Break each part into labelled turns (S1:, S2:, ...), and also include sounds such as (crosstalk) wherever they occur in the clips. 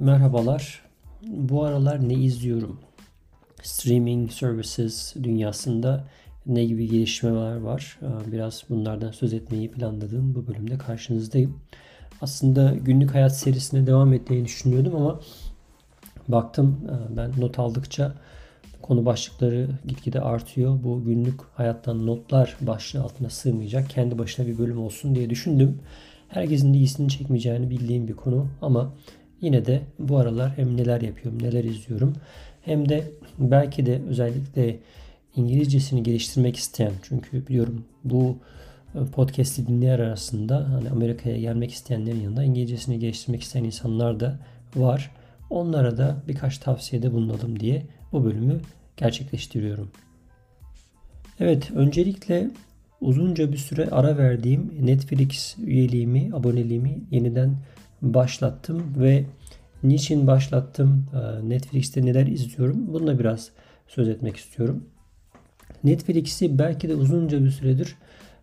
S1: Merhabalar. Bu aralar ne izliyorum? Streaming services dünyasında ne gibi gelişmeler var? Ee, biraz bunlardan söz etmeyi planladığım bu bölümde karşınızdayım. Aslında günlük hayat serisine devam etmeyi düşünüyordum ama baktım e, ben not aldıkça konu başlıkları gitgide artıyor. Bu günlük hayattan notlar başlığı altına sığmayacak. Kendi başına bir bölüm olsun diye düşündüm. Herkesin ilgisini çekmeyeceğini bildiğim bir konu ama Yine de bu aralar hem neler yapıyorum, neler izliyorum hem de belki de özellikle İngilizcesini geliştirmek isteyen çünkü biliyorum bu e, podcast'i dinleyen arasında hani Amerika'ya gelmek isteyenlerin yanında İngilizcesini geliştirmek isteyen insanlar da var. Onlara da birkaç tavsiyede bulunalım diye bu bölümü gerçekleştiriyorum. Evet, öncelikle uzunca bir süre ara verdiğim Netflix üyeliğimi, aboneliğimi yeniden başlattım ve niçin başlattım, ee, Netflix'te neler izliyorum bununla biraz söz etmek istiyorum. Netflix'i belki de uzunca bir süredir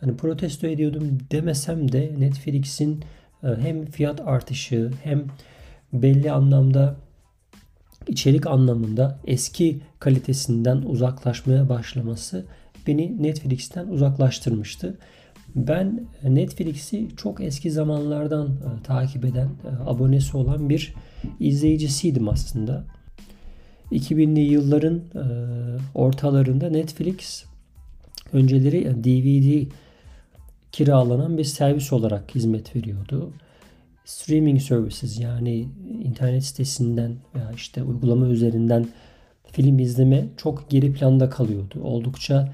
S1: hani protesto ediyordum demesem de Netflix'in e, hem fiyat artışı hem belli anlamda içerik anlamında eski kalitesinden uzaklaşmaya başlaması beni Netflix'ten uzaklaştırmıştı. Ben Netflix'i çok eski zamanlardan e, takip eden, e, abonesi olan bir izleyicisiydim aslında. 2000'li yılların e, ortalarında Netflix önceleri DVD kiralanan bir servis olarak hizmet veriyordu. Streaming services yani internet sitesinden veya işte uygulama üzerinden film izleme çok geri planda kalıyordu. Oldukça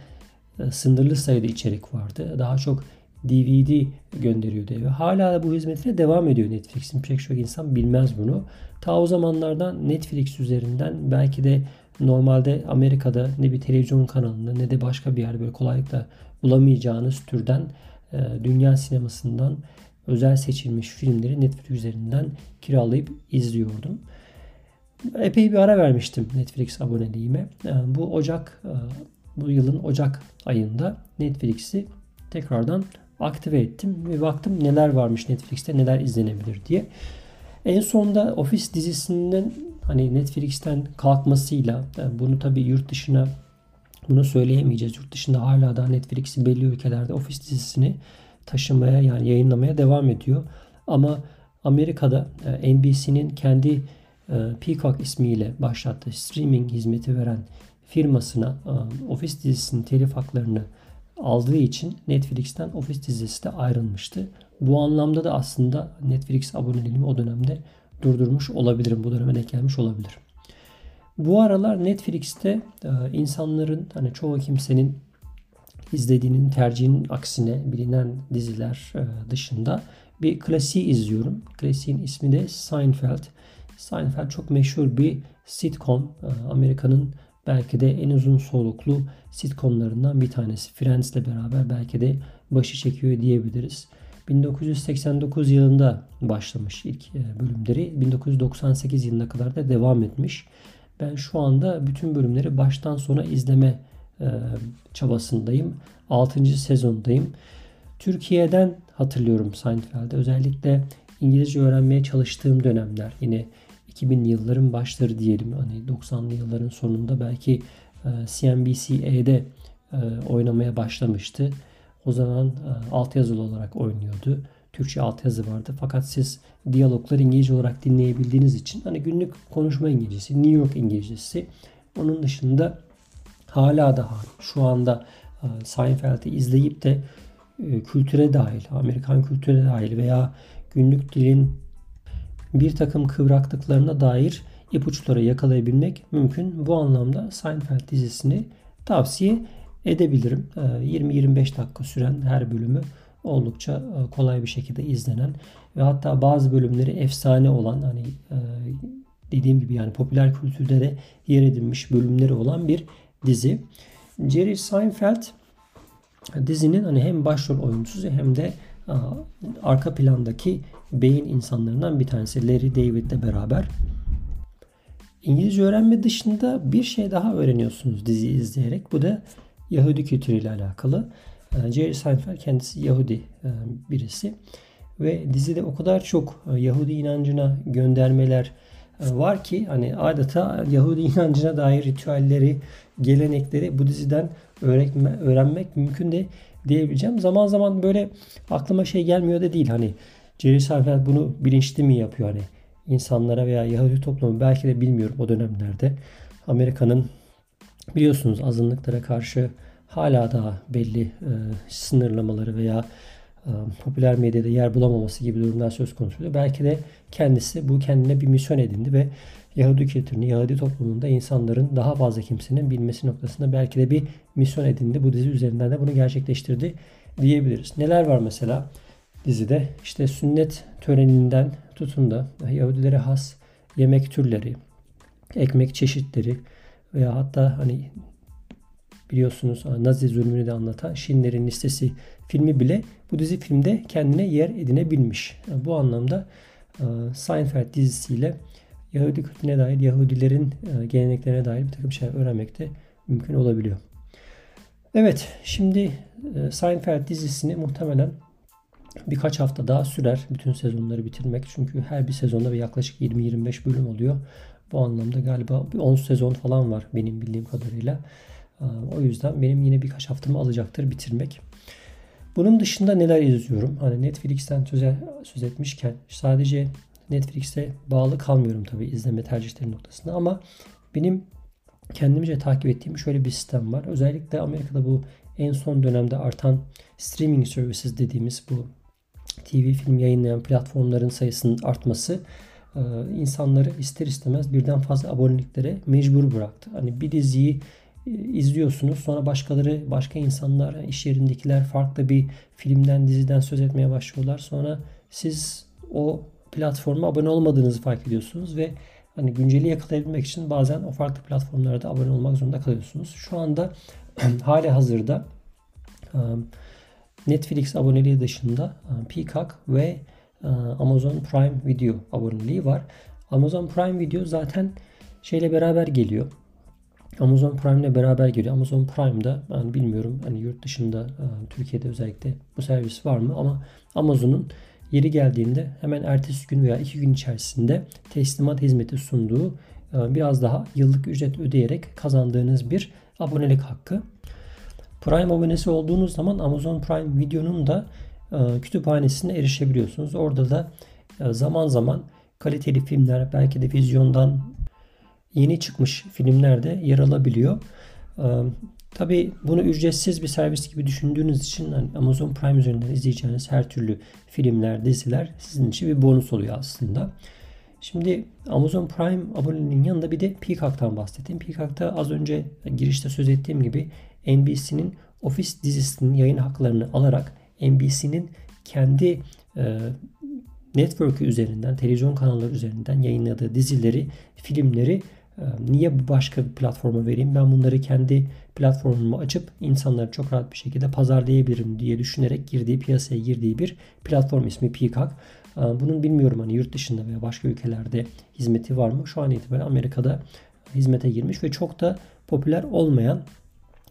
S1: sınırlı sayıda içerik vardı. Daha çok DVD gönderiyordu eve. Hala bu hizmetine devam ediyor Netflix'in. Pek çok insan bilmez bunu. Ta o zamanlardan Netflix üzerinden belki de normalde Amerika'da ne bir televizyon kanalında ne de başka bir yerde böyle kolaylıkla bulamayacağınız türden e, dünya sinemasından özel seçilmiş filmleri Netflix üzerinden kiralayıp izliyordum. Epey bir ara vermiştim Netflix aboneliğime. E, bu Ocak bu yılın Ocak ayında Netflix'i tekrardan aktive ettim ve baktım neler varmış Netflix'te neler izlenebilir diye. En sonda Office dizisinden hani Netflix'ten kalkmasıyla yani bunu tabi yurt dışına bunu söyleyemeyeceğiz. Yurt dışında hala da Netflix'i belli ülkelerde Office dizisini taşımaya yani yayınlamaya devam ediyor. Ama Amerika'da e, NBC'nin kendi e, Peacock ismiyle başlattığı streaming hizmeti veren firmasına e, Office dizisinin telif haklarını aldığı için Netflix'ten Office dizisi de ayrılmıştı. Bu anlamda da aslında Netflix aboneliğimi o dönemde durdurmuş olabilirim. Bu döneme denk gelmiş olabilir. Bu aralar Netflix'te e, insanların hani çoğu kimsenin izlediğinin tercihinin aksine bilinen diziler e, dışında bir klasiği izliyorum. Klasiğin ismi de Seinfeld. Seinfeld çok meşhur bir sitcom. Amerika'nın belki de en uzun soluklu sitcomlarından bir tanesi. Friends'le beraber belki de başı çekiyor diyebiliriz. 1989 yılında başlamış ilk e, bölümleri. 1998 yılına kadar da devam etmiş. Ben şu anda bütün bölümleri baştan sona izleme e, çabasındayım. 6. sezondayım. Türkiye'den hatırlıyorum Seinfeld'de. Özellikle İngilizce öğrenmeye çalıştığım dönemler. Yine 2000'li yılların başları diyelim. Hani 90'lı yılların sonunda belki e, CNBC'de e, oynamaya başlamıştı. O zaman e, altyazılı olarak oynuyordu. Türkçe altyazı vardı. Fakat siz diyalogları İngilizce olarak dinleyebildiğiniz için hani günlük konuşma İngilizcesi, New York İngilizcesi. Onun dışında hala daha şu anda Seinfeld'i izleyip de kültüre dahil, Amerikan kültüre dahil veya günlük dilin bir takım kıvraklıklarına dair ipuçları yakalayabilmek mümkün. Bu anlamda Seinfeld dizisini tavsiye edebilirim. 20-25 ee, dakika süren her bölümü oldukça e, kolay bir şekilde izlenen ve hatta bazı bölümleri efsane olan hani e, dediğim gibi yani popüler kültürde de yer edinmiş bölümleri olan bir dizi. Jerry Seinfeld dizinin hani hem başrol oyuncusu hem de arka plandaki beyin insanlarından bir tanesi Larry David'le beraber. İngilizce öğrenme dışında bir şey daha öğreniyorsunuz dizi izleyerek. Bu da Yahudi kültürüyle alakalı. Ee, Jerry Seinfeld kendisi Yahudi e, birisi. Ve dizide o kadar çok e, Yahudi inancına göndermeler, e, var ki hani adeta Yahudi (laughs) inancına dair ritüelleri, gelenekleri bu diziden öğrenme, öğrenmek mümkün de diyebileceğim. Zaman zaman böyle aklıma şey gelmiyor da değil hani Jerry Seinfeld bunu bilinçli mi yapıyor hani insanlara veya Yahudi toplumu belki de bilmiyorum o dönemlerde Amerika'nın biliyorsunuz azınlıklara karşı hala daha belli e, sınırlamaları veya e, popüler medyada yer bulamaması gibi durumlar söz konusuydu. Belki de kendisi bu kendine bir misyon edindi ve Yahudi kültürünü, Yahudi toplumunda insanların daha fazla kimsenin bilmesi noktasında belki de bir misyon edindi. Bu dizi üzerinden de bunu gerçekleştirdi diyebiliriz. Neler var mesela dizide? İşte sünnet töreninden tutun da Yahudilere has yemek türleri, ekmek çeşitleri veya hatta hani biliyorsunuz Nazi zulmünü de anlatan Schindler'in listesi filmi bile bu dizi filmde kendine yer edinebilmiş. Yani bu anlamda e, Seinfeld dizisiyle Yahudi kültürüne dair, Yahudilerin e, geleneklerine dair bir takım şeyler öğrenmek de mümkün olabiliyor. Evet, şimdi e, Seinfeld dizisini muhtemelen birkaç hafta daha sürer bütün sezonları bitirmek. Çünkü her bir sezonda bir yaklaşık 20-25 bölüm oluyor. Bu anlamda galiba bir 10 sezon falan var benim bildiğim kadarıyla. O yüzden benim yine birkaç haftamı alacaktır bitirmek. Bunun dışında neler izliyorum? Hani Netflix'ten söz etmişken sadece Netflix'e bağlı kalmıyorum tabii izleme tercihleri noktasında ama benim kendimce takip ettiğim şöyle bir sistem var. Özellikle Amerika'da bu en son dönemde artan streaming services dediğimiz bu TV film yayınlayan platformların sayısının artması e, insanları ister istemez birden fazla aboneliklere mecbur bıraktı. Hani bir diziyi e, izliyorsunuz. Sonra başkaları, başka insanlar, iş yerindekiler farklı bir filmden, diziden söz etmeye başlıyorlar. Sonra siz o platforma abone olmadığınızı fark ediyorsunuz ve hani günceli yakalayabilmek için bazen o farklı platformlara abone olmak zorunda kalıyorsunuz. Şu anda (clears throat) hali hazırda Netflix aboneliği dışında Peacock ve Amazon Prime Video aboneliği var. Amazon Prime Video zaten şeyle beraber geliyor. Amazon Prime ile beraber geliyor. Amazon Prime'da yani bilmiyorum hani yurt dışında Türkiye'de özellikle bu servis var mı ama Amazon'un yeri geldiğinde hemen ertesi gün veya iki gün içerisinde teslimat hizmeti sunduğu biraz daha yıllık ücret ödeyerek kazandığınız bir abonelik hakkı. Prime abonesi olduğunuz zaman Amazon Prime Video'nun da e, kütüphanesine erişebiliyorsunuz. Orada da e, zaman zaman kaliteli filmler belki de vizyondan yeni çıkmış filmler de yer alabiliyor. E, Tabi bunu ücretsiz bir servis gibi düşündüğünüz için hani Amazon Prime üzerinden izleyeceğiniz her türlü filmler, diziler sizin için bir bonus oluyor aslında. Şimdi Amazon Prime aboneliğinin yanında bir de Peacock'tan bahsettim. Peacock'ta az önce girişte söz ettiğim gibi NBC'nin Office dizisinin yayın haklarını alarak NBC'nin kendi e, network'ü üzerinden, televizyon kanalları üzerinden yayınladığı dizileri, filmleri e, niye başka bir platforma vereyim? Ben bunları kendi platformumu açıp insanları çok rahat bir şekilde pazarlayabilirim diye düşünerek girdiği, piyasaya girdiği bir platform ismi Peacock. E, bunun bilmiyorum hani yurt dışında veya başka ülkelerde hizmeti var mı? Şu an itibaren Amerika'da hizmete girmiş ve çok da popüler olmayan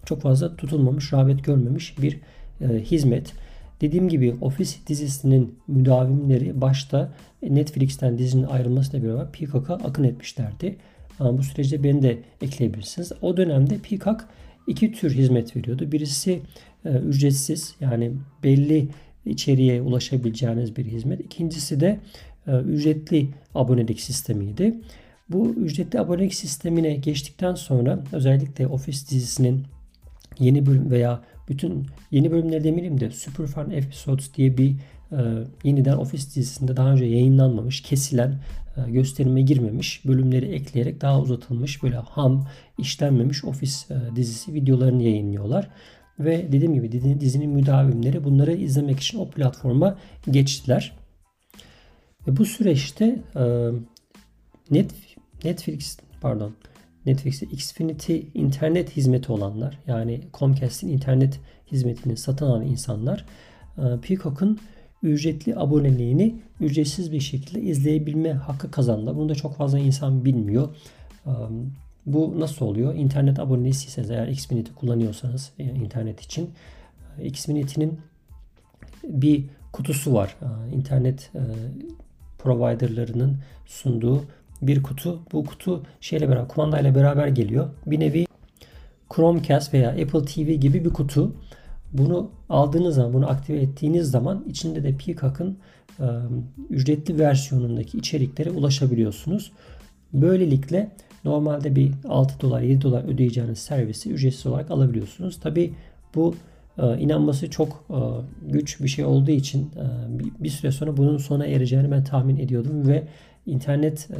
S1: çok fazla tutulmamış, rağbet görmemiş bir e, hizmet. Dediğim gibi Office dizisinin müdavimleri başta Netflix'ten dizinin ayrılmasıyla beraber Peacock'a akın etmişlerdi. Ama bu süreçte beni de ekleyebilirsiniz. O dönemde Peacock iki tür hizmet veriyordu. Birisi e, ücretsiz yani belli içeriğe ulaşabileceğiniz bir hizmet. İkincisi de e, ücretli abonelik sistemiydi. Bu ücretli abonelik sistemine geçtikten sonra özellikle Office dizisinin yeni bölüm veya bütün yeni bölümleri demeyelim de Super Fun Episodes diye bir e, yeniden Office dizisinde daha önce yayınlanmamış, kesilen, e, gösterime girmemiş bölümleri ekleyerek daha uzatılmış böyle ham, işlenmemiş Office e, dizisi videolarını yayınlıyorlar. Ve dediğim gibi dizinin müdavimleri bunları izlemek için o platforma geçtiler. Ve bu süreçte e, Net, Netflix pardon Netflix'te Xfinity internet hizmeti olanlar yani Comcast'in internet hizmetini satın alan insanlar e, Peacock'un ücretli aboneliğini ücretsiz bir şekilde izleyebilme hakkı kazandılar. Bunu da çok fazla insan bilmiyor. E, bu nasıl oluyor? İnternet abonesiyseniz eğer Xfinity kullanıyorsanız e, internet için Xfinity'nin bir kutusu var. İnternet providerlarının sunduğu bir kutu. Bu kutu şeyle beraber kumandayla beraber geliyor. Bir nevi Chromecast veya Apple TV gibi bir kutu. Bunu aldığınız zaman, bunu aktive ettiğiniz zaman içinde de Peacock'ın e, ücretli versiyonundaki içeriklere ulaşabiliyorsunuz. Böylelikle normalde bir 6 dolar 7 dolar ödeyeceğiniz servisi ücretsiz olarak alabiliyorsunuz. Tabi bu e, inanması çok e, güç bir şey olduğu için e, bir, bir süre sonra bunun sona ereceğini ben tahmin ediyordum ve internet e,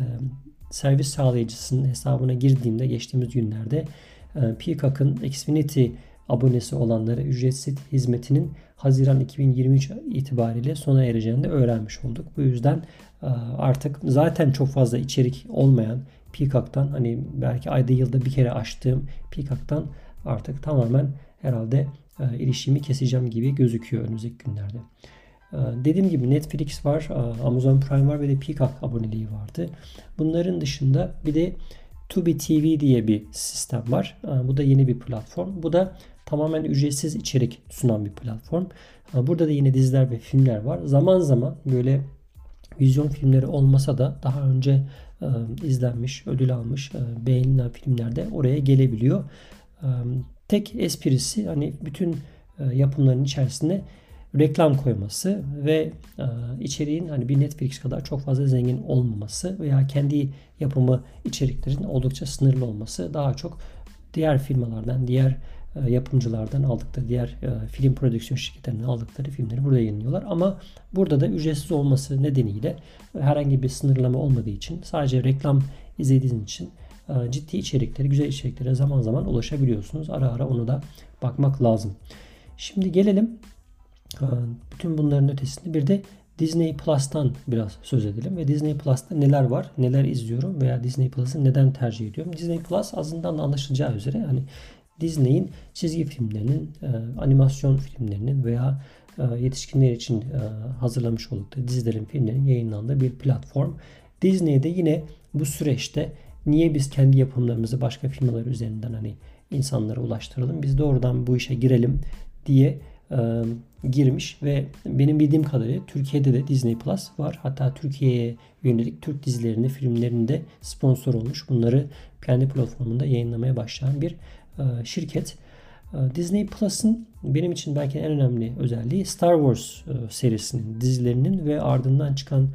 S1: servis sağlayıcısının hesabına girdiğimde geçtiğimiz günlerde e, Peacock'ın Xfinity abonesi olanlara ücretsiz hizmetinin Haziran 2023 itibariyle sona ereceğini de öğrenmiş olduk. Bu yüzden artık zaten çok fazla içerik olmayan Peacock'tan hani belki ayda yılda bir kere açtığım Peacock'tan artık tamamen herhalde erişimi keseceğim gibi gözüküyor önümüzdeki günlerde. E, dediğim gibi Netflix var, Amazon Prime var ve de Peacock aboneliği vardı. Bunların dışında bir de Tubi TV diye bir sistem var. Bu da yeni bir platform. Bu da tamamen ücretsiz içerik sunan bir platform. Burada da yine diziler ve filmler var. Zaman zaman böyle vizyon filmleri olmasa da daha önce e, izlenmiş, ödül almış, e, beğenilen filmler de oraya gelebiliyor. E, tek esprisi hani bütün e, yapımların içerisinde reklam koyması ve e, içeriğin hani bir Netflix kadar çok fazla zengin olmaması veya kendi yapımı içeriklerin oldukça sınırlı olması daha çok diğer firmalardan, diğer e, yapımcılardan aldıkları, diğer e, film prodüksiyon şirketlerinden aldıkları filmleri burada yayınlıyorlar. Ama burada da ücretsiz olması nedeniyle herhangi bir sınırlama olmadığı için sadece reklam izlediğiniz için e, ciddi içerikleri, güzel içeriklere zaman zaman ulaşabiliyorsunuz. Ara ara onu da bakmak lazım. Şimdi gelelim bütün bunların ötesinde bir de Disney Plus'tan biraz söz edelim ve Disney Plus'ta neler var, neler izliyorum veya Disney Plus'ı neden tercih ediyorum. Disney Plus azından anlaşılacağı üzere hani Disney'in çizgi filmlerinin, e, animasyon filmlerinin veya e, yetişkinler için e, hazırlamış oldukları dizilerin, filmlerin yayınlandığı bir platform. Disney'de yine bu süreçte niye biz kendi yapımlarımızı başka firmalar üzerinden hani insanlara ulaştıralım, biz doğrudan bu işe girelim diye girmiş ve benim bildiğim kadarıyla Türkiye'de de Disney Plus var. Hatta Türkiye'ye yönelik Türk dizilerini, filmlerinde sponsor olmuş. Bunları kendi platformunda yayınlamaya başlayan bir e, şirket. E, Disney Plus'ın benim için belki en önemli özelliği Star Wars e, serisinin, dizilerinin ve ardından çıkan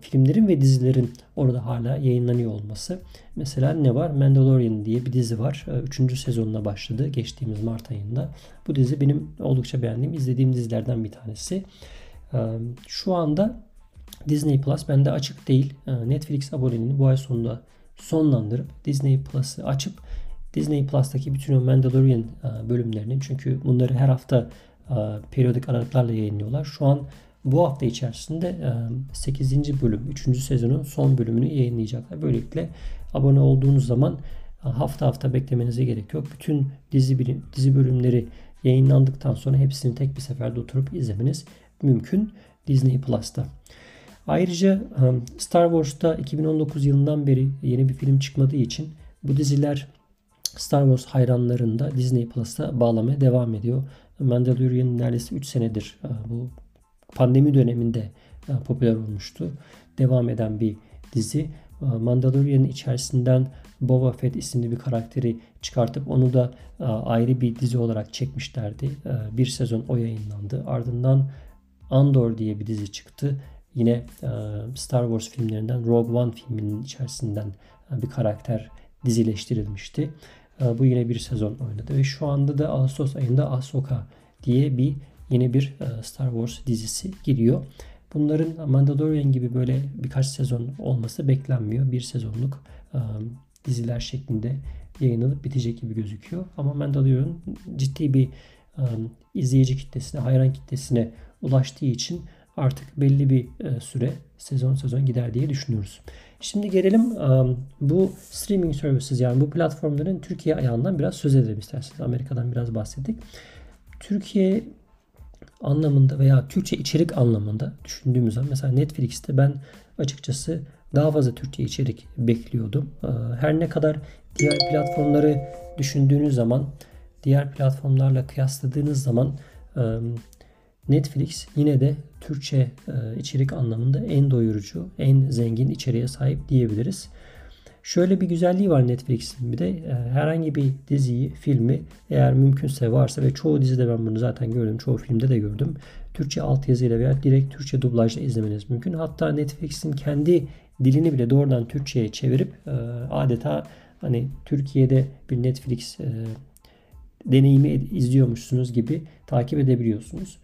S1: filmlerin ve dizilerin orada hala yayınlanıyor olması. Mesela ne var? Mandalorian diye bir dizi var. Üçüncü sezonuna başladı geçtiğimiz Mart ayında. Bu dizi benim oldukça beğendiğim, izlediğim dizilerden bir tanesi. Şu anda Disney Plus bende açık değil. Netflix aboneliğini bu ay sonunda sonlandırıp Disney Plus'ı açıp Disney Plus'taki bütün o Mandalorian e, bölümlerini çünkü bunları her hafta e, periyodik aralıklarla yayınlıyorlar. Şu an bu hafta içerisinde 8. E, bölüm, 3. sezonun son bölümünü yayınlayacaklar. Böylelikle abone olduğunuz zaman hafta hafta beklemenize gerek yok. Bütün dizi dizi bölümleri yayınlandıktan sonra hepsini tek bir seferde oturup izlemeniz mümkün Disney Plus'ta. Ayrıca Star Wars'ta 2019 yılından beri yeni bir film çıkmadığı için bu diziler Star Wars hayranlarını da Disney Plus'a bağlamaya devam ediyor. Mandalorian neredeyse 3 senedir bu pandemi döneminde e, popüler olmuştu. Devam eden bir dizi. E, Mandalorian'ın içerisinden Boba Fett isimli bir karakteri çıkartıp onu da ayrı bir dizi olarak çekmişlerdi. Bir sezon o yayınlandı. Ardından Andor diye bir dizi çıktı. Yine Star Wars filmlerinden Rogue One filminin içerisinden bir karakter dizileştirilmişti. Bu yine bir sezon oynadı ve şu anda da Ağustos ayında Ahsoka diye bir yeni bir e, Star Wars dizisi giriyor. Bunların Mandalorian gibi böyle birkaç sezon olması beklenmiyor. Bir sezonluk e, diziler şeklinde yayınlanıp bitecek gibi gözüküyor. Ama Mandalorian ciddi bir e, izleyici kitlesine, hayran kitlesine ulaştığı için artık belli bir süre sezon sezon gider diye düşünüyoruz. Şimdi gelelim bu streaming services yani bu platformların Türkiye ayağından biraz söz edelim isterseniz. Amerika'dan biraz bahsettik. Türkiye anlamında veya Türkçe içerik anlamında düşündüğümüz zaman mesela Netflix'te ben açıkçası daha fazla Türkçe içerik bekliyordum. Ee, her ne kadar diğer platformları düşündüğünüz zaman diğer platformlarla kıyasladığınız zaman Netflix yine de Türkçe içerik anlamında en doyurucu, en zengin içeriğe sahip diyebiliriz. Şöyle bir güzelliği var Netflix'in bir de e, herhangi bir diziyi, filmi eğer mümkünse varsa ve çoğu dizide ben bunu zaten gördüm, çoğu filmde de gördüm. Türkçe altyazıyla veya direkt Türkçe dublajla izlemeniz mümkün. Hatta Netflix'in kendi dilini bile doğrudan Türkçe'ye çevirip e, adeta hani Türkiye'de bir Netflix e, deneyimi izliyormuşsunuz gibi takip edebiliyorsunuz.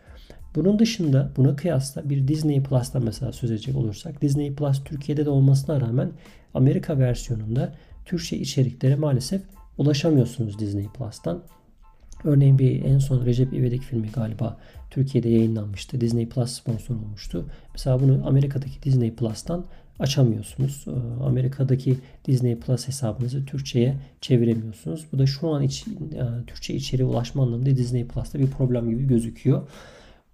S1: Bunun dışında buna kıyasla bir Disney Plus'tan mesela söz edecek olursak Disney Plus Türkiye'de de olmasına rağmen Amerika versiyonunda Türkçe içeriklere maalesef ulaşamıyorsunuz Disney Plus'tan. Örneğin bir en son Recep İvedik filmi galiba Türkiye'de yayınlanmıştı. Disney Plus sponsor olmuştu. Mesela bunu Amerika'daki Disney Plus'tan açamıyorsunuz. Ee, Amerika'daki Disney Plus hesabınızı Türkçe'ye çeviremiyorsunuz. Bu da şu an için e, Türkçe içeriğe ulaşma anlamında Disney Plus'ta bir problem gibi gözüküyor.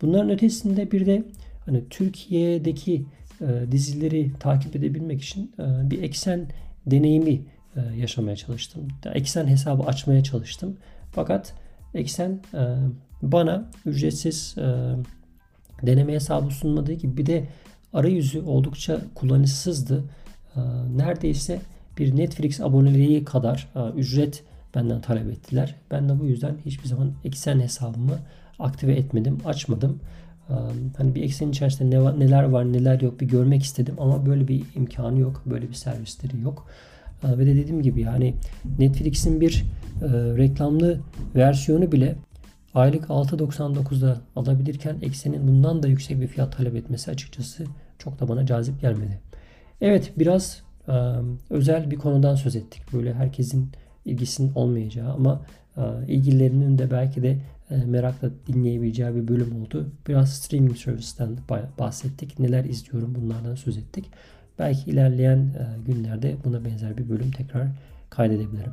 S1: Bunların ötesinde bir de hani Türkiye'deki e, dizileri takip edebilmek için e, bir eksen deneyimi e, yaşamaya çalıştım. Eksen hesabı açmaya çalıştım. Fakat eksen e, bana ücretsiz e, deneme hesabı sunmadığı gibi bir de arayüzü oldukça kullanışsızdı. E, neredeyse bir Netflix aboneliği kadar e, ücret benden talep ettiler. Ben de bu yüzden hiçbir zaman eksen hesabımı aktive etmedim, açmadım. Hani bir eksenin içerisinde ne var, neler var neler yok bir görmek istedim ama böyle bir imkanı yok. Böyle bir servisleri yok. Ve de dediğim gibi yani Netflix'in bir reklamlı versiyonu bile aylık 6.99'da alabilirken eksenin bundan da yüksek bir fiyat talep etmesi açıkçası çok da bana cazip gelmedi. Evet biraz özel bir konudan söz ettik. Böyle herkesin ilgisinin olmayacağı ama ilgililerinin de belki de merakla dinleyebileceği bir bölüm oldu. Biraz streaming servisten bahsettik. Neler izliyorum bunlardan söz ettik. Belki ilerleyen e, günlerde buna benzer bir bölüm tekrar kaydedebilirim.